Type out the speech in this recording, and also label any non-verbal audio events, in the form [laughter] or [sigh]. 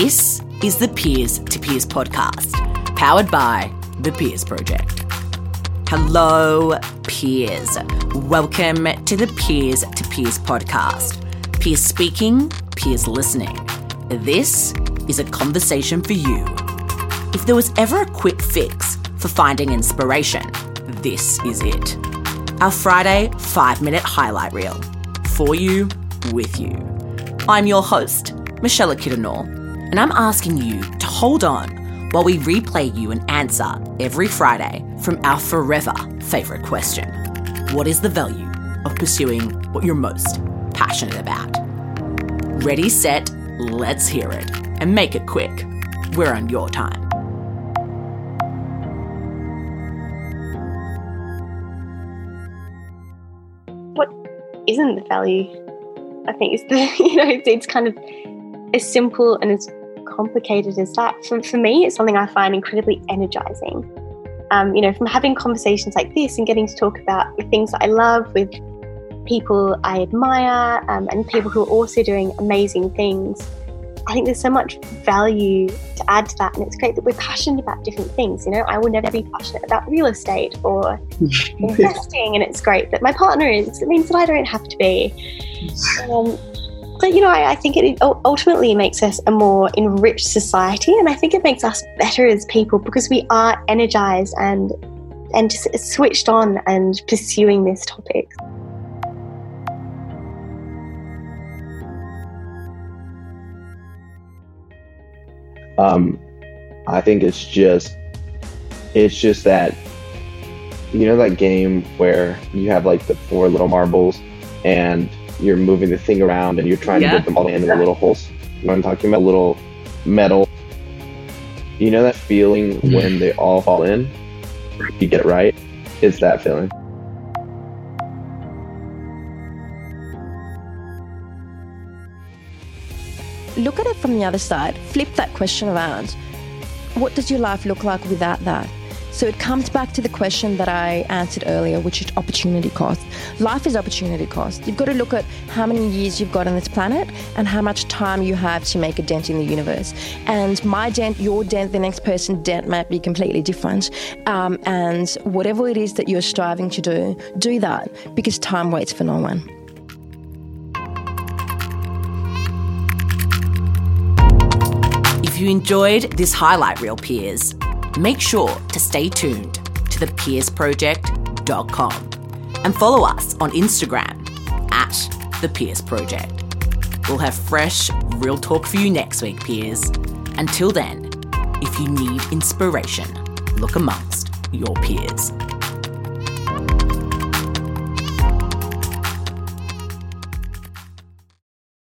This is the Peers to Peers podcast, powered by the Peers Project. Hello, peers. Welcome to the Peers to Peers podcast. Peers speaking, peers listening. This is a conversation for you. If there was ever a quick fix for finding inspiration, this is it. Our Friday five minute highlight reel for you, with you. I'm your host, Michelle Kiddenor, and I'm asking you to hold on while we replay you an answer every Friday from our forever favourite question What is the value of pursuing what you're most passionate about? Ready, set, let's hear it. And make it quick. We're on your time. What isn't the value? I think it's the, [laughs] you know, it's, it's kind of as simple and as complicated as that. For, for me, it's something I find incredibly energizing. Um, you know, from having conversations like this and getting to talk about the things that I love with people I admire um, and people who are also doing amazing things. I think there's so much value to add to that, and it's great that we're passionate about different things. You know, I will never be passionate about real estate or [laughs] investing, and it's great that my partner is. It means that I don't have to be. [laughs] Um, but you know, I, I, think it ultimately makes us a more enriched society, and I think it makes us better as people because we are energized and and just switched on and pursuing this topic. Um, I think it's just it's just that you know that game where you have like the four little marbles and you're moving the thing around and you're trying yeah. to get them all in the little holes. You know what I'm talking about? Little metal. You know that feeling when they all fall in? You get it right? It's that feeling. look at it from the other side. Flip that question around. What does your life look like without that? So it comes back to the question that I answered earlier, which is opportunity cost. Life is opportunity cost. You've got to look at how many years you've got on this planet and how much time you have to make a dent in the universe. And my dent, your dent, the next person's dent might be completely different. Um, and whatever it is that you're striving to do, do that because time waits for no one. If you enjoyed this highlight reel, peers, make sure to stay tuned to thepeersproject.com and follow us on Instagram at the Peers Project. We'll have fresh, real talk for you next week, peers. Until then, if you need inspiration, look amongst your peers.